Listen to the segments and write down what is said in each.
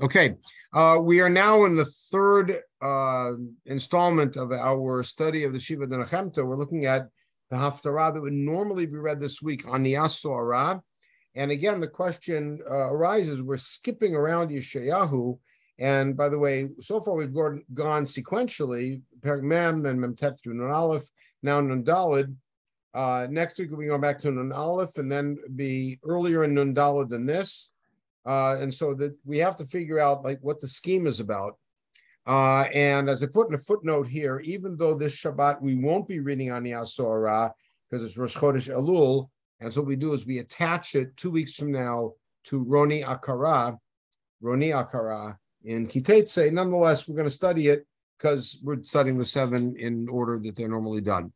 Okay, uh, we are now in the third uh, installment of our study of the Shiva Denachemta. We're looking at the Haftarah that would normally be read this week on the Asorah. And again, the question uh, arises we're skipping around Yeshayahu. And by the way, so far we've gone, gone sequentially, Perik Mem, then Memtet through Nun Aleph, now Nun Dalid. Uh, next week we'll be going back to Nun Aleph and then be earlier in Nun Dalid than this. Uh, and so that we have to figure out like what the scheme is about. Uh, and as I put in a footnote here, even though this Shabbat we won't be reading on the Asorah because it's Rosh Chodesh Elul, and so what we do is we attach it two weeks from now to Roni Akara, Roni Akara in Kitetse. Nonetheless, we're going to study it because we're studying the seven in order that they're normally done.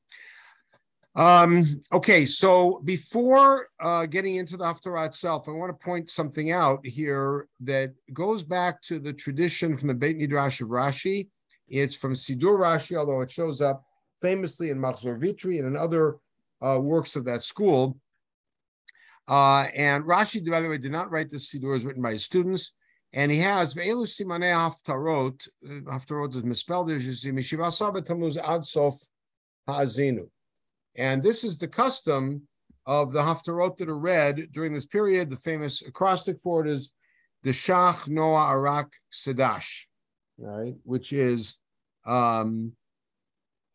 Um, okay, so before uh, getting into the Haftarah itself, I want to point something out here that goes back to the tradition from the Beit Midrash of Rashi. It's from Sidur Rashi, although it shows up famously in Machzor Vitry and in other uh, works of that school. Uh, and Rashi, by the way, did not write this Sidur, is written by his students. And he has Ve'elu Simanei Haftarot, uh, Haftarot is misspelled, as you see, Mishiva Sabah Tammuz Ad Sof Ha'azinu. And this is the custom of the Haftarot that are read during this period. The famous acrostic for it is the Shach Noah Arak Sadash, right? Which is um,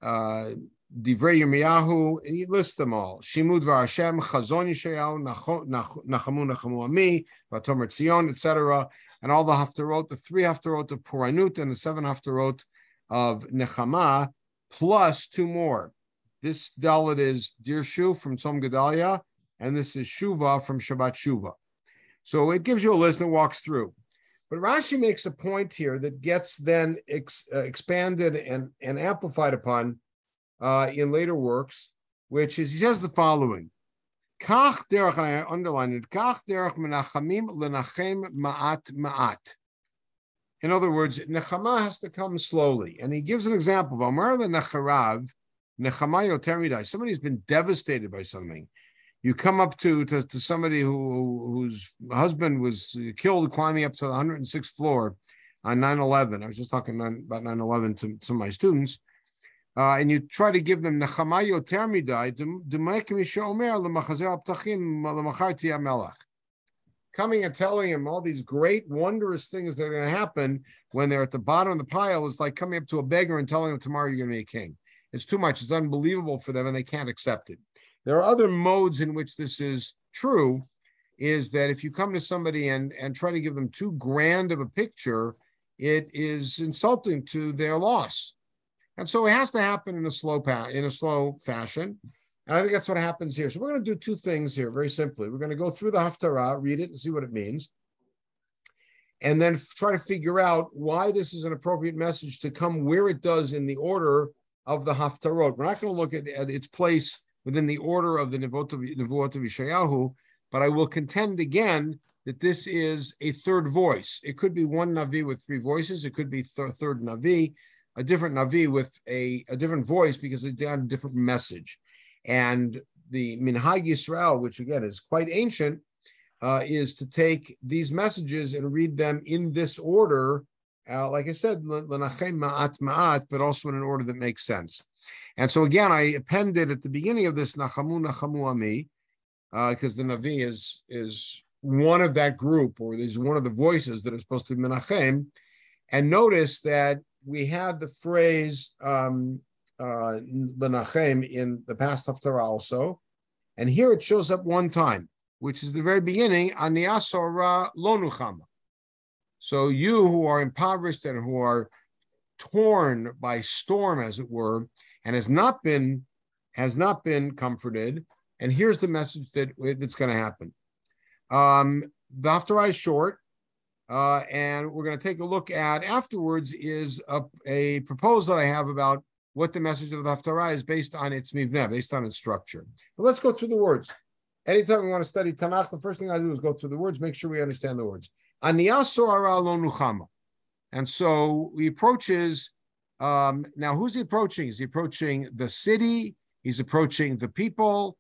uh, Divrei Yirmiyahu, and he lists them all. Shimud Hashem, Chazon Yishayahu, Nachamu Nachamu Ami, Vatomer Tzion, etc. And all the Haftarot, the three Haftarot of Puranut and the seven Haftarot of Nechama, plus two more. This Dalit is Dirshu from Tzom Gedalia, and this is Shuva from Shabbat Shuva. So it gives you a list and walks through. But Rashi makes a point here that gets then ex, uh, expanded and, and amplified upon uh, in later works, which is he says the following. Kach derech, and I underline it, kach derech menachamim lenachem ma'at ma'at. In other words, nechama has to come slowly. And he gives an example of Amar the Necharav, Nechamayo Teridai, somebody who's been devastated by something. You come up to, to, to somebody who whose husband was killed climbing up to the 106th floor on 9-11. I was just talking about 9-11 to some of my students. Uh, and you try to give them Nechamayo Termidai, coming and telling him all these great, wondrous things that are going to happen when they're at the bottom of the pile is like coming up to a beggar and telling him tomorrow you're going to be a king. It's too much. It's unbelievable for them, and they can't accept it. There are other modes in which this is true. Is that if you come to somebody and and try to give them too grand of a picture, it is insulting to their loss, and so it has to happen in a slow pa- in a slow fashion. And I think that's what happens here. So we're going to do two things here, very simply. We're going to go through the Haftarah, read it, and see what it means and then try to figure out why this is an appropriate message to come where it does in the order of the Haftarot. We're not going to look at, at its place within the order of the Nevuot of, Yeshayahu, but I will contend again that this is a third voice. It could be one Navi with three voices. It could be th- third Navi, a different Navi with a, a different voice because it's got a different message. And the Minhag Yisrael, which again is quite ancient, uh, is to take these messages and read them in this order uh, like I said, ma'at ma'at, but also in an order that makes sense. And so again, I appended at the beginning of this nachamu nachamu ami, because uh, the Navi is is one of that group, or is one of the voices that are supposed to be menachem. And notice that we have the phrase um, uh, in the past haftarah also, and here it shows up one time, which is the very beginning, aniasora lonuchama. So you who are impoverished and who are torn by storm, as it were, and has not been has not been comforted. And here's the message that that's going to happen. Um, the Haftarah is short, uh, and we're going to take a look at afterwards is a, a proposal that I have about what the message of the Haftarah is based on its mivneh, based on its structure. But let's go through the words. Anytime we want to study Tanakh, the first thing I do is go through the words, make sure we understand the words. And so he approaches. Um, now, who's he approaching? Is he approaching the city? He's approaching the people.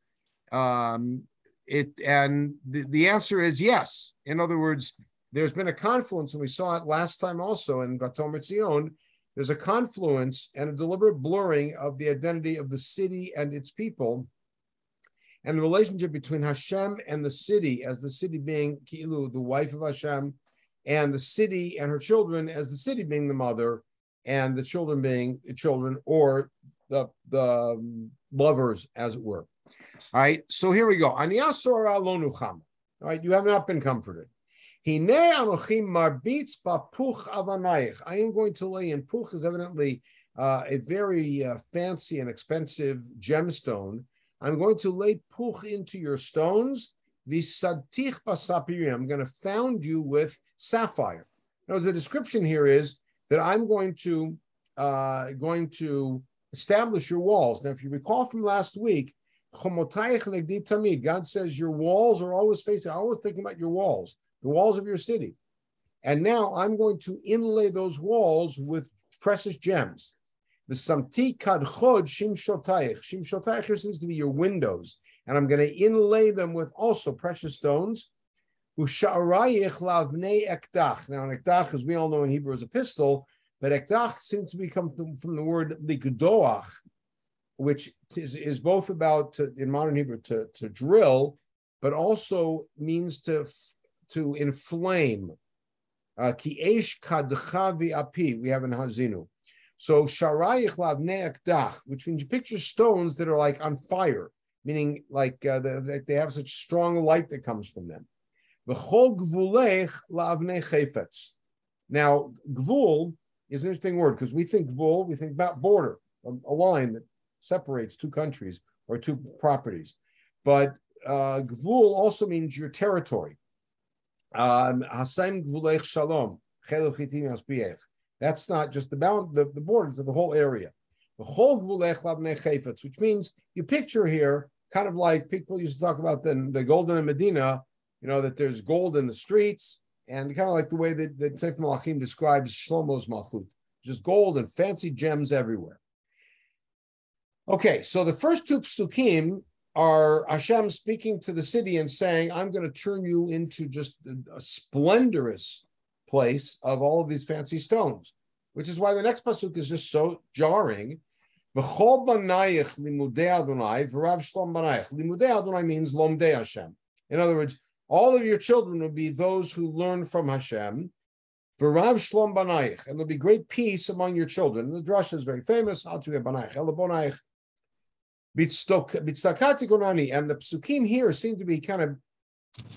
Um, it and the, the answer is yes. In other words, there's been a confluence, and we saw it last time also in Vatom Zion. There's a confluence and a deliberate blurring of the identity of the city and its people, and the relationship between Hashem and the city, as the city being Ki'ilu, the wife of Hashem, and the city and her children, as the city being the mother, and the children being the children or the, the um, lovers, as it were. All right, so here we go. All right, you have not been comforted. I am going to lay in puch is evidently uh, a very uh, fancy and expensive gemstone. I'm going to lay puch into your stones. I'm going to found you with sapphire. Now, the description here is that I'm going to uh, going to establish your walls. Now, if you recall from last week, God says your walls are always facing, I always thinking about your walls the walls of your city. And now I'm going to inlay those walls with precious gems. The samti kadchod shim shotayich. Shim shotayich here seems to be your windows. And I'm going to inlay them with also precious stones. Usha'arayich lavnei ektach. Now, an ektach, as we all know in Hebrew, is a pistol, but ektach seems to become from the word likudoach, which is, is both about, to, in modern Hebrew, to, to drill, but also means to to inflame. Uh, ki esh kadchavi api, we have in Ha'azinu. So sharayich lavne dach, which means you picture stones that are like on fire, meaning like uh, the, they have such strong light that comes from them. V'chol gvulech lavne chayfetz. Now, gvul is an interesting word because we think gvul, we think about border, a, a, line that separates two countries or two properties. But uh, gvul also means your territory. Um, Shalom. That's not just the bound, the, the borders of the whole area. The whole which means you picture here, kind of like people used to talk about the, the golden in Medina, you know, that there's gold in the streets, and kind of like the way that, that Sefer Malachim describes Shlomo's Malchut, just gold and fancy gems everywhere. Okay, so the first two psukim are Hashem speaking to the city and saying, I'm going to turn you into just a, a splendorous place of all of these fancy stones, which is why the next pasuk is just so jarring. Limudei Adonai means lomdei Hashem. In other words, all of your children will be those who learn from Hashem. V'rav shlom banayich, and there'll be great peace among your children. The drasha is very famous. Al banayich, el Bitstakati Gonani, and the psukim here seem to be kind of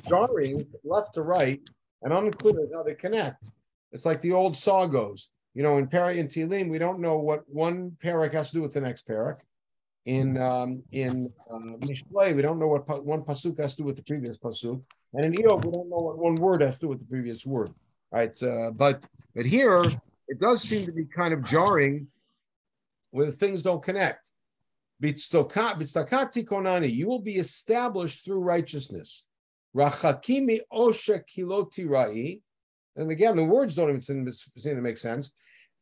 jarring left to right and unclear how they connect. It's like the old saw goes. You know, in Peri and Tilim, we don't know what one parak has to do with the next parak. In um, in uh, Mishlei, we don't know what pa- one pasuk has to do with the previous pasuk, and in Iyov, we don't know what one word has to do with the previous word. Right, uh, but but here it does seem to be kind of jarring, where things don't connect. konani, you will be established through righteousness. Rachakimi osha kiloti rai. And again, the words don't even seem, seem to make sense.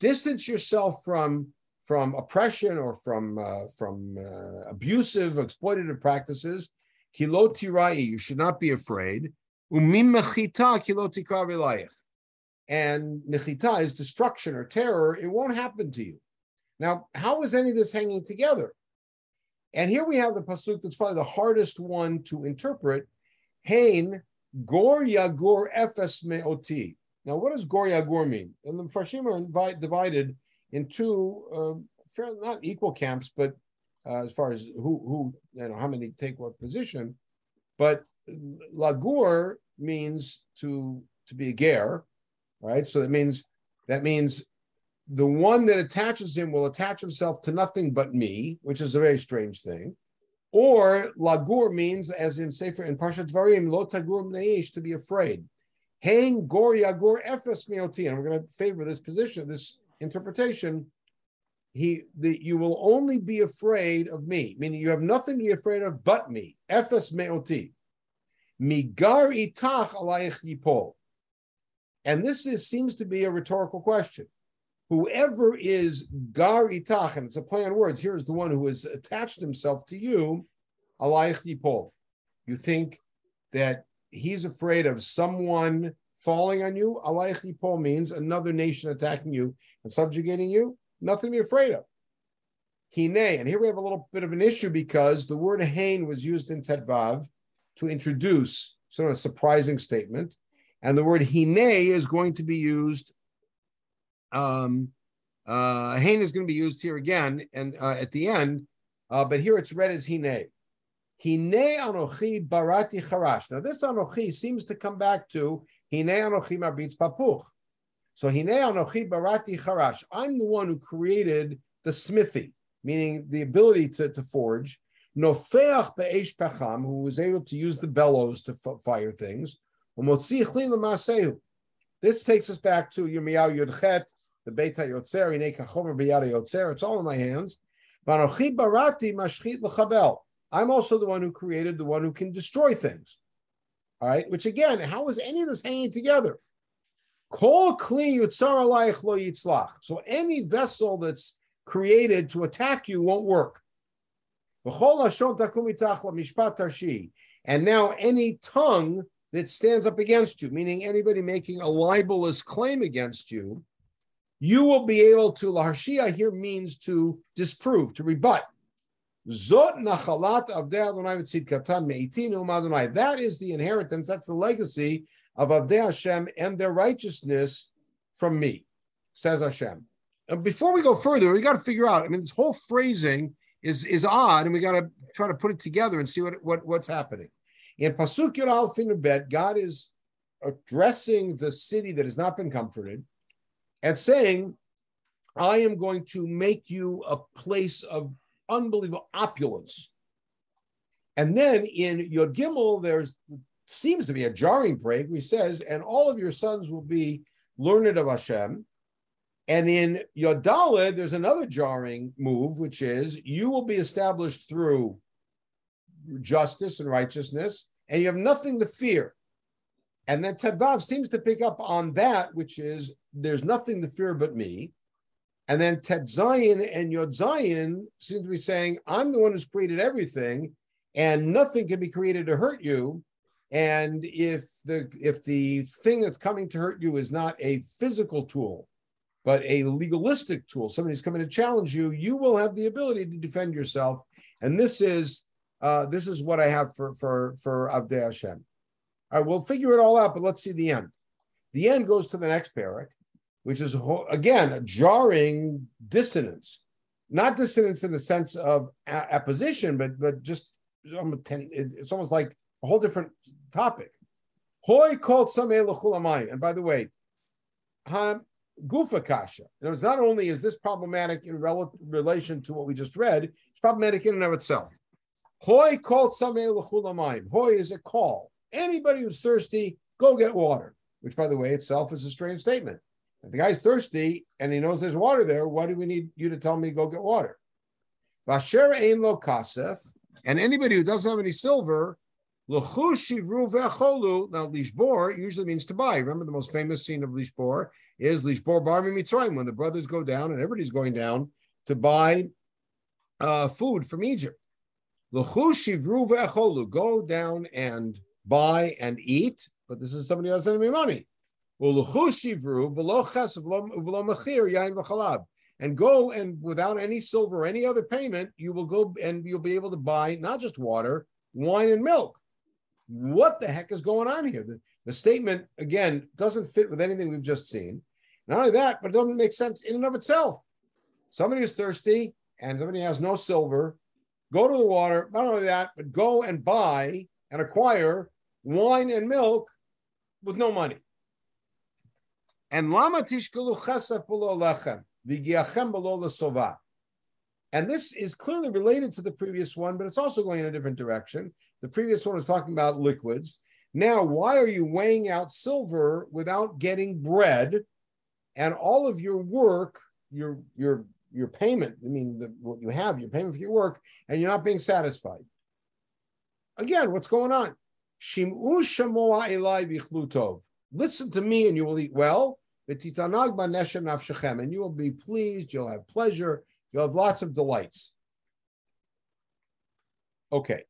Distance yourself from from oppression or from uh, from uh, abusive, exploitative practices. Kiloti rai, you should not be afraid. Umim mechita kiloti And mechita is destruction or terror. It won't happen to you. Now, how is any of this hanging together? And here we have the pasuk that's probably the hardest one to interpret. Hain gor yagor efes meoti. Now, what does gor yagor mean? And the Farshim are divided in two, uh, not equal camps, but uh, as far as who, who, you know, how many take what position. But lagur means to to be a ger, right? So that means that means the one that attaches him will attach himself to nothing but me, which is a very strange thing. Or lagur means, as in Sefer in Parshat Varim, lo tagur neish, to be afraid. Hein gor yagur efes mioti, and we're going to favor this position, this interpretation. He, the, you will only be afraid of me, meaning you have nothing to be afraid of but me. Efes meoti. Migar itach alayich yipol. And this is, seems to be a rhetorical question whoever is gar itach, and it's a play on words, here is the one who has attached himself to you, alayich yipol. You think that he's afraid of someone falling on you. Alayich Yipol means another nation attacking you and subjugating you. Nothing to be afraid of. Hine, and here we have a little bit of an issue because the word hain was used in Tetvav to introduce sort of a surprising statement. And the word hine is going to be used. Um, uh, hain is going to be used here again and uh, at the end, uh, but here it's read as hine. Hine anochi barati charash. Now this anochi seems to come back to hine anochi marbitz papuch. So hine anochi barati charash. I'm the one who created the smithy, meaning the ability to, to forge. Nofeach be'esh pecham, who was able to use the bellows to fire things. This takes us back to Yirmiyahu Yudchet, the Beit HaYotzer, Inei Kachomer B'yad Yotzer. It's all in my hands. Vanochi barati mashchit l'chabel. I'm also the one who created the one who can destroy things. All right, which again, how is any of this hanging together? Kol kli yutzar alayich lo yitzlach. So any vessel that's created to attack you won't work. And now any tongue that stands up against you, meaning anybody making a libelous claim against you, you will be able to, laharshia here means to disprove, to rebut. That is the inheritance, that's the legacy of Avdei Hashem and their righteousness from me, says Hashem. And before we go further, we got to figure out, I mean, this whole phrasing is, is odd, and we got to try to put it together and see what, what what's happening. In Pasuk Yud Al Bet, God is addressing the city that has not been comforted and saying, I am going to make you a place of unbelievable opulence. And then in Yod Gimel, there's seems to be a jarring break. He says, and all of your sons will be learned of Hashem. And in Yod Daled, there's another jarring move, which is you will be established through justice and righteousness, and you have nothing to fear. And then Tedvav seems to pick up on that, which is there's nothing to fear but me. And then Tet Zion and Yod Zion seem to be saying, I'm the one who's created everything, and nothing can be created to hurt you. And if the if the thing that's coming to hurt you is not a physical tool, but a legalistic tool, somebody's coming to challenge you, you will have the ability to defend yourself. And this is uh, this is what I have for for for Avdei Hashem. All right, we'll figure it all out, but let's see the end. The end goes to the next parak, which is again a jarring dissonance, not dissonance in the sense of apposition, but but just um, it's almost like a whole different topic. Hoy called some And by the way, Gufa kasha. Words, not only is this problematic in rel- relation to what we just read, it's problematic in and of itself. Hoy called some Hoy is a call. Anybody who's thirsty, go get water. Which, by the way, itself is a strange statement. If the guy's thirsty and he knows there's water there, why do we need you to tell me to go get water? Vasher ein lo kasef, and anybody who doesn't have any silver, now lishbor usually means to buy. Remember the most famous scene of lishbor is Lishbor Bar Mitzrayim, when the brothers go down and everybody's going down to buy uh, food from Egypt. Go down and buy and eat, but this is somebody else sending me money. And go and without any silver or any other payment, you will go and you'll be able to buy not just water, wine and milk. What the heck is going on here? The, the statement, again, doesn't fit with anything we've just seen. Not only that, but it doesn't make sense in and of itself. Somebody who's thirsty and somebody has no silver, go to the water. Not only that, but go and buy and acquire wine and milk with no money. And lama tishkalu chesef below lechem v'giachem below the And this is clearly related to the previous one, but it's also going in a different direction. The previous one was talking about liquids. Now, why are you weighing out silver without getting bread? And all of your work, your your your payment, I mean, the, what you have, your payment for your work, and you're not being satisfied. Again, what's going on? Listen to me and you will eat well. And you will be pleased, you'll have pleasure, you'll have lots of delights. Okay.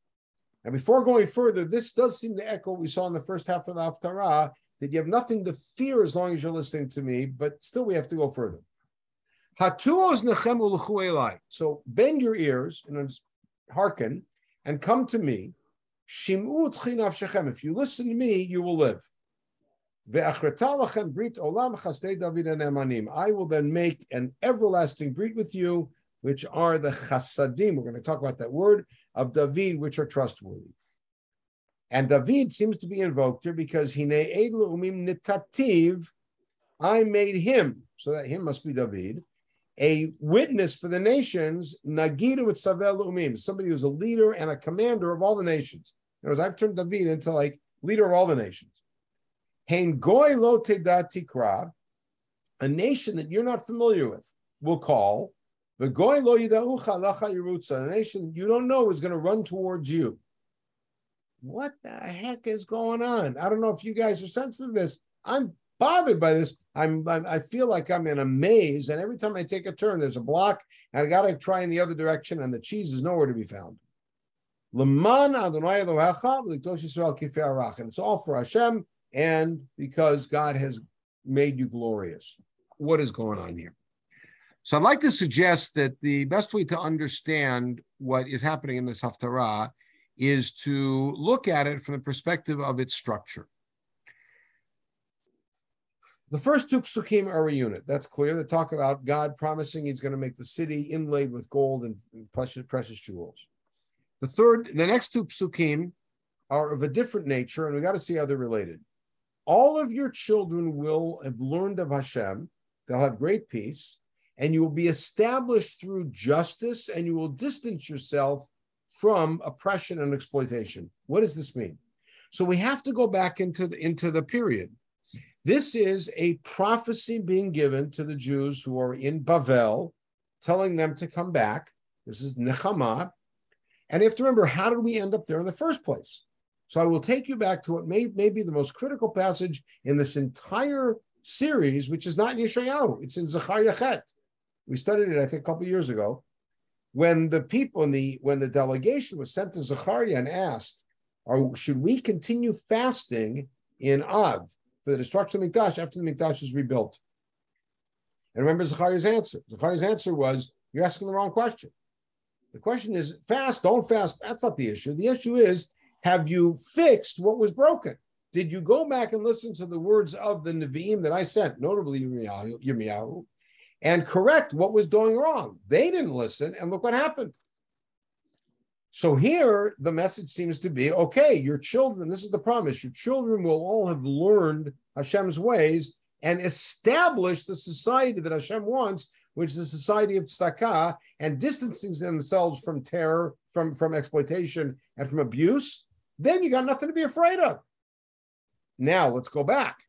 And before going further, this does seem to echo what we saw in the first half of the Haftarah, that you have nothing to fear as long as you're listening to me, but still we have to go further. So bend your ears and hearken and come to me. If you listen to me, you will live. I will then make an everlasting breed with you, which are the chasadim. We're going to talk about that word of David, which are trustworthy. And David seems to be invoked here because umim nitativ, I made him, so that him must be David, a witness for the nations, Nagidu Savel umim, somebody who's a leader and a commander of all the nations. In other words, I've turned David into like leader of all the nations. Hein goy lo tikra, a nation that you're not familiar with, will call the goy lo a nation you don't know is going to run towards you what the heck is going on? I don't know if you guys are sensitive to this. I'm bothered by this. I'm, I'm, i feel like I'm in a maze, and every time I take a turn, there's a block, and I got to try in the other direction, and the cheese is nowhere to be found. It's all for Hashem, and because God has made you glorious. What is going on here? So I'd like to suggest that the best way to understand what is happening in this Haftarah is to look at it from the perspective of its structure. The first two psukim are a unit. That's clear. They talk about God promising He's going to make the city inlaid with gold and precious, precious jewels. The third, the next two psukim are of a different nature, and we got to see how they're related. All of your children will have learned of Hashem. They'll have great peace, and you will be established through justice, and you will distance yourself from oppression and exploitation. What does this mean? So we have to go back into the, into the period. This is a prophecy being given to the Jews who are in Bavel, telling them to come back. This is Nechama. And you have to remember, how did we end up there in the first place? So I will take you back to what may, may be the most critical passage in this entire series, which is not in Yeshayahu. It's in Zechariah Chet. We studied it, I think, a couple years ago when the people in the when the delegation was sent to Zechariah and asked, "Are should we continue fasting in Av for the destruction of Mikdash after the Mikdash is rebuilt?" And remember Zechariah's answer. Zechariah's answer was, "You're asking the wrong question. The question is fast, don't fast. That's not the issue. The issue is, have you fixed what was broken?" Did you go back and listen to the words of the Nevi'im that I sent, notably Yirmiyahu, and correct what was going wrong. They didn't listen, and look what happened. So here, the message seems to be okay, your children, this is the promise, your children will all have learned Hashem's ways and establish the society that Hashem wants, which is a society of tzedakah, and distancing themselves from terror, from, from exploitation, and from abuse. Then you got nothing to be afraid of. Now let's go back.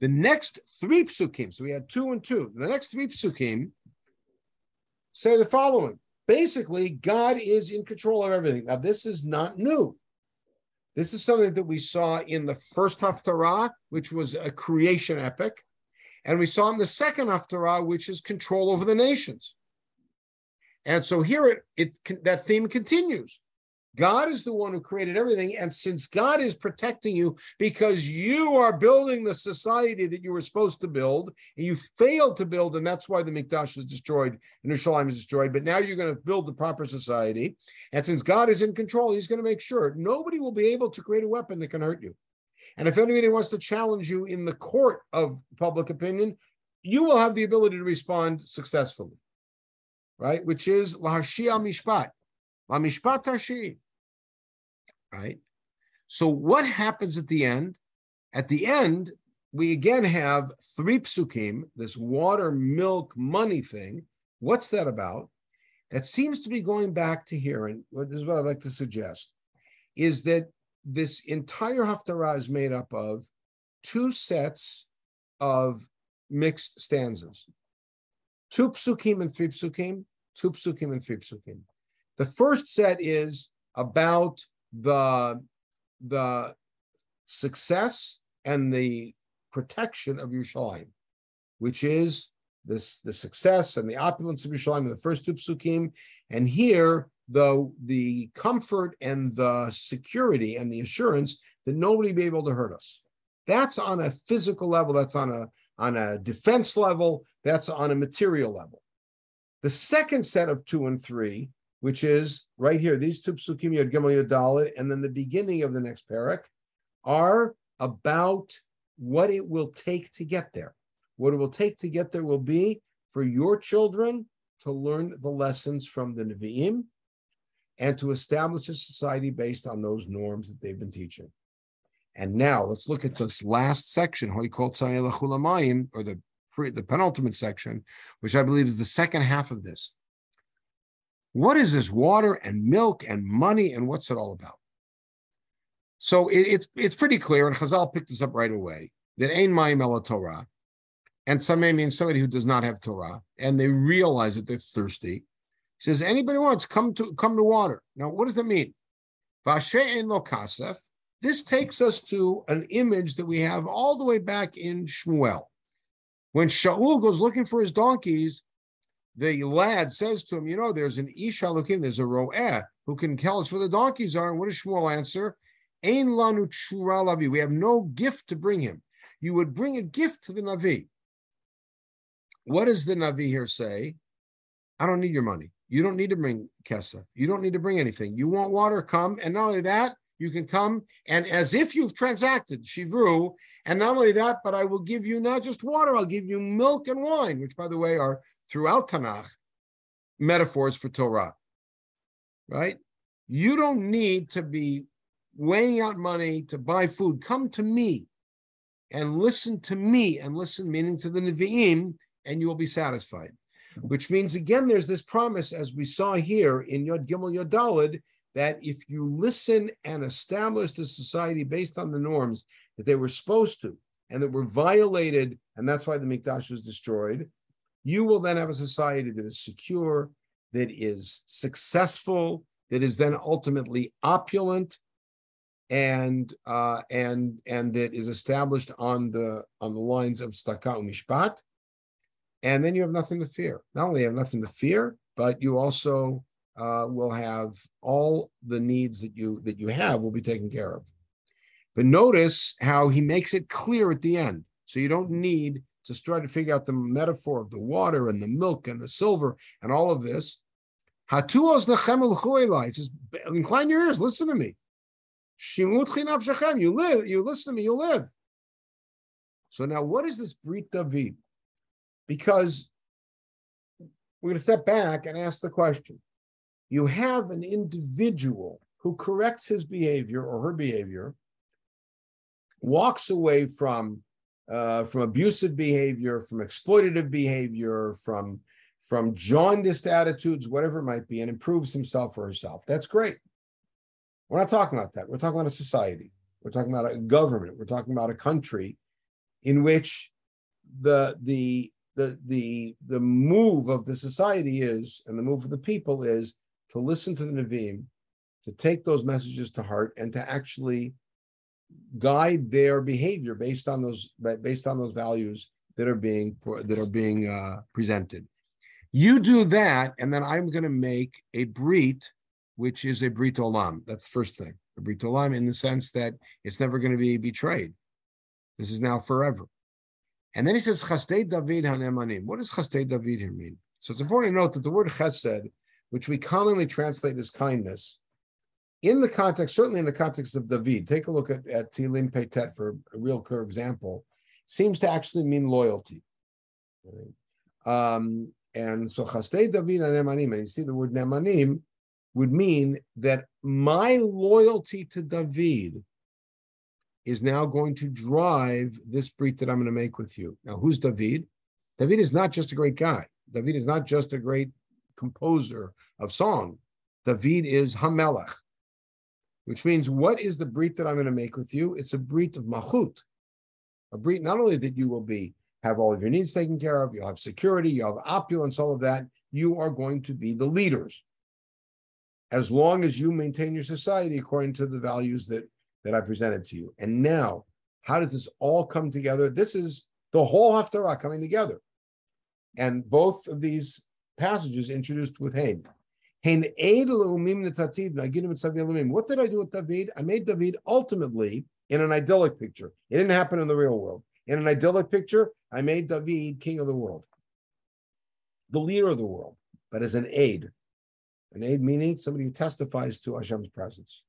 The next three psukim, so we had two and two. The next three psukim say the following. Basically, God is in control of everything. Now, this is not new. This is something that we saw in the first Haftarah, which was a creation epic. And we saw in the second Haftarah, which is control over the nations. And so here it, it that theme continues. God is the one who created everything. And since God is protecting you because you are building the society that you were supposed to build, and you failed to build, and that's why the Mikdash is destroyed and Yerushalayim is destroyed. But now you're going to build the proper society. And since God is in control, he's going to make sure nobody will be able to create a weapon that can hurt you. And if anybody wants to challenge you in the court of public opinion, you will have the ability to respond successfully, right? Which is lahashia mishpat. la Mishpat Tashi. Right? So what happens at the end? At the end, we again have three psukim, this water, milk, money thing. What's that about? That seems to be going back to here, and this is what I'd like to suggest, is that this entire Haftarah is made up of two sets of mixed stanzas. Two psukim and three psukim, two psukim and three psukim. The first set is about the, the success and the protection of Yerushalayim, which is this the success and the opulence of Yerushalayim in the first two psukim, and here the the comfort and the security and the assurance that nobody be able to hurt us. That's on a physical level, that's on a on a defense level, that's on a material level. The second set of two and three, which is right here, these two psukim yod gimel yod and then the beginning of the next parak, are about what it will take to get there. What it will take to get there will be for your children to learn the lessons from the Nevi'im and to establish a society based on those norms that they've been teaching. And now let's look at this last section, or the, the penultimate section, which I believe is the second half of this. What is this water and milk and money and what's it all about? So it, it's it's pretty clear, and Chazal picked this up right away that Ein Mayim Ela Torah, and some may mean somebody who does not have Torah, and they realize that they're thirsty. He says, anybody wants come to come to water. Now, what does that mean? Vashe'en lo kasef. This takes us to an image that we have all the way back in Shmuel. When Shaul goes looking for his donkeys, the lad says to him, You know, there's an Isha looking, there's a Ro'eh who can tell us where the donkeys are. And what does Shmuel answer? Ein lanu lavi. We have no gift to bring him. You would bring a gift to the Navi. What does the Navi here say? I don't need your money. You don't need to bring Kesa. You don't need to bring anything. You want water, come. And not only that, you can come and as if you've transacted Shivru. And not only that, but I will give you not just water, I'll give you milk and wine, which by the way are throughout Tanakh metaphors for Torah. Right? You don't need to be weighing out money to buy food, come to me and listen to me and listen, meaning to the Nevi'im, and you will be satisfied. Which means, again, there's this promise, as we saw here in Yod Gimel Yod Daled, that if you listen and establish the society based on the norms that they were supposed to and that were violated, and that's why the Mikdash was destroyed, you will then have a society that is secure, that is successful, that is then ultimately opulent, and uh, and and that is established on the on the lines of staka mishpat, and then you have nothing to fear. Not only have nothing to fear, but you also uh, will have all the needs that you that you have will be taken care of. But notice how he makes it clear at the end, so you don't need to try to figure out the metaphor of the water and the milk and the silver and all of this. Hatuos He says, incline your ears, listen to me. You live, you listen to me, you live. So now what is this Brit David? Because we're going to step back and ask the question. You have an individual who corrects his behavior or her behavior, walks away from uh, from abusive behavior, from exploitative behavior, from from jaundiced attitudes, whatever it might be, and improves himself or herself. That's great. We're not talking about that. We're talking about a society. We're talking about a government. We're talking about a country in which the the the the the move of the society is, and the move of the people is to listen to the Nevi'im, to take those messages to heart, and to actually guide their behavior based on those based on those values that are being that are being uh, presented. You do that, and then I'm going to make a brit which is a Brit Olam. That's the first thing. A Brit Olam in the sense that it's never going to be betrayed. This is now forever. And then he says, Chastei David Hanemanim. What does Chastei David here mean? So it's important to note that the word chesed, which we commonly translate as kindness, in the context, certainly in the context of David, take a look at, at Tehillim Peitet for a real clear example, seems to actually mean loyalty. Right? Um, and so Chastei David Hanemanim, and you see the word Nemanim, would mean that my loyalty to David is now going to drive this brit that I'm going to make with you. Now, who's David? David is not just a great guy. David is not just a great composer of song. David is Hamelech, which means what is the brit that I'm going to make with you? It's a brit of Mahut, a brit not only that you will be have all of your needs taken care of, you'll have security, you'll have opulence, all of that. You are going to be the leaders as long as you maintain your society according to the values that that I presented to you. And now, how does this all come together? This is the whole Haftarah coming together. And both of these passages introduced with Hain. What did I do with David? I made David ultimately in an idyllic picture. It didn't happen in the real world. In an idyllic picture, I made David king of the world, the leader of the world, but as an aid. An aid meaning somebody who testifies to Hashem's presence.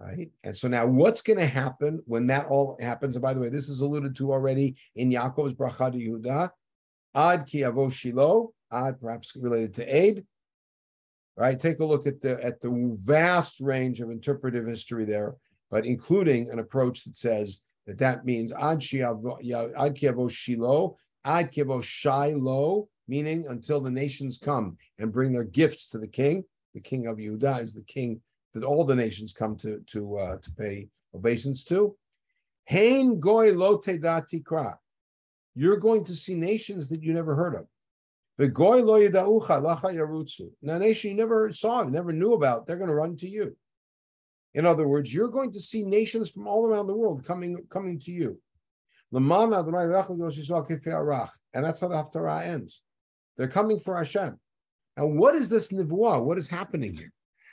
Right? And so now what's going to happen when that all happens? And by the way, this is alluded to already in Yaakov's Bracha de Yehuda. Ad ki Shilo, ad perhaps related to aid. Right? Take a look at the at the vast range of interpretive history there, but including an approach that says that that means ad kiavo shilo, ad kiavo shiloh, meaning until the nations come and bring their gifts to the king. The king of Yehuda is the king that all the nations come to to uh, to pay obeisance to. Hein goy lo kra. You're going to see nations that you never heard of. The goy lo yedaucha lacha yarutsu. Now, nation you never saw, never knew about, they're going to run to you. In other words, you're going to see nations from all around the world coming coming to you. And that's how the Haftarah ends. They're coming for Hashem. And what is this nivuah? What is happening here?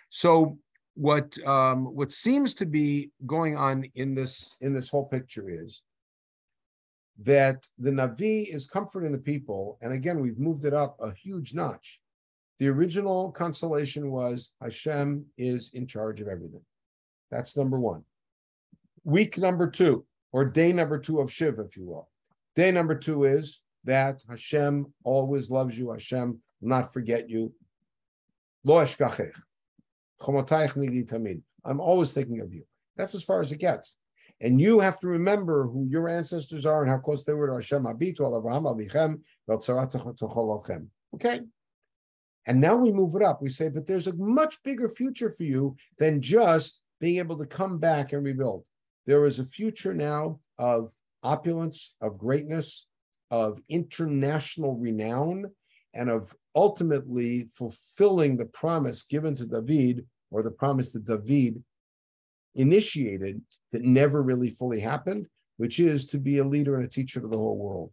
So what um, what seems to be going on in this in this whole picture is that the Navi is comforting the people. And again, we've moved it up a huge notch. The original consolation was Hashem is in charge of everything. That's number one. Week number two, or day number two of Shiv, if you will. Day number two is that Hashem always loves you. Hashem will not forget you. Lo I'm always thinking of you. That's as far as it gets. And you have to remember who your ancestors are and how close they were to Hashem. Abituel Abraham Abichem, Belzarat to Cholochem. Okay. And now we move it up. We say, but there's a much bigger future for you than just being able to come back and rebuild. There is a future now of opulence, of greatness, of international renown, and of ultimately fulfilling the promise given to David, or the promise that David initiated that never really fully happened, which is to be a leader and a teacher to the whole world.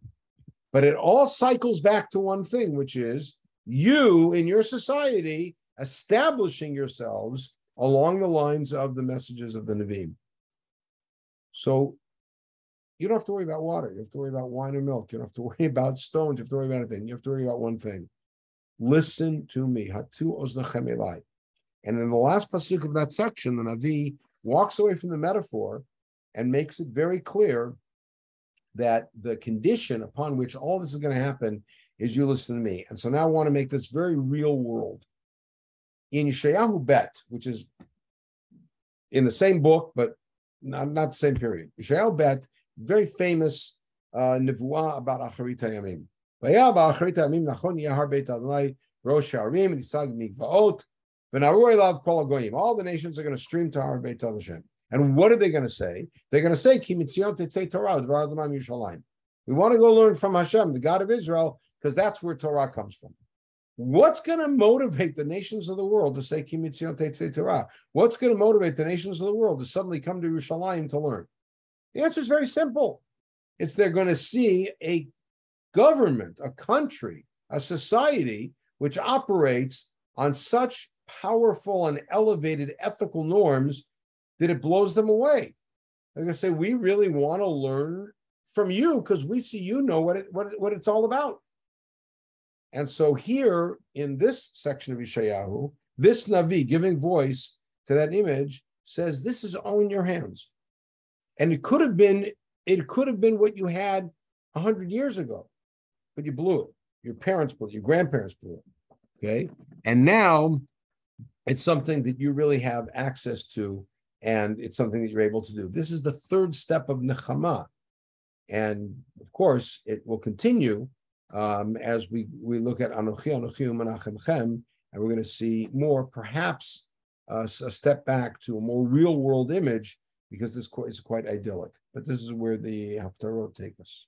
But it all cycles back to one thing, which is you in your society establishing yourselves along the lines of the messages of the Navim. So you don't have to worry about water. You have to worry about wine and milk. You don't have to worry about stones. You have to worry about anything. You have to worry about one thing. Listen to me. Hatu. And in the last pasuk of that section, the Navi walks away from the metaphor and makes it very clear that the condition upon which all this is going to happen is you listen to me. And so now I want to make this very real world. In Yeshayahu Bet, which is in the same book, but not, not the same period. Yeshayahu Bet, very famous uh, about Acharit Hayamim. Rosh Harim, Yisag Mikvaot, all the nations are going to stream to our Beit Hashem. And what are they going to say? They're going to say, Torah, We want to go learn from Hashem, the God of Israel, because that's where Torah comes from. What's going to motivate the nations of the world to say Kimitzion Torah? What's going to motivate the nations of the world to suddenly come to Yerushalayim to learn? The answer is very simple. It's they're going to see a government, a country, a society which operates on such powerful and elevated ethical norms that it blows them away. Like I say, we really want to learn from you because we see you know what it what, what it's all about. And so here in this section of Yeshayahu, this Navi giving voice to that image says, This is all in your hands. And it could have been, it could have been what you had hundred years ago, but you blew it. Your parents blew it, your grandparents blew it. Okay. And now it's something that you really have access to, and it's something that you're able to do. This is the third step of nechama, and of course, it will continue um, as we we look at Anochi Anochi Menachem Chem, and we're going to see more, perhaps uh, a step back to a more real world image, because this is quite idyllic. But this is where the Haftarot take us.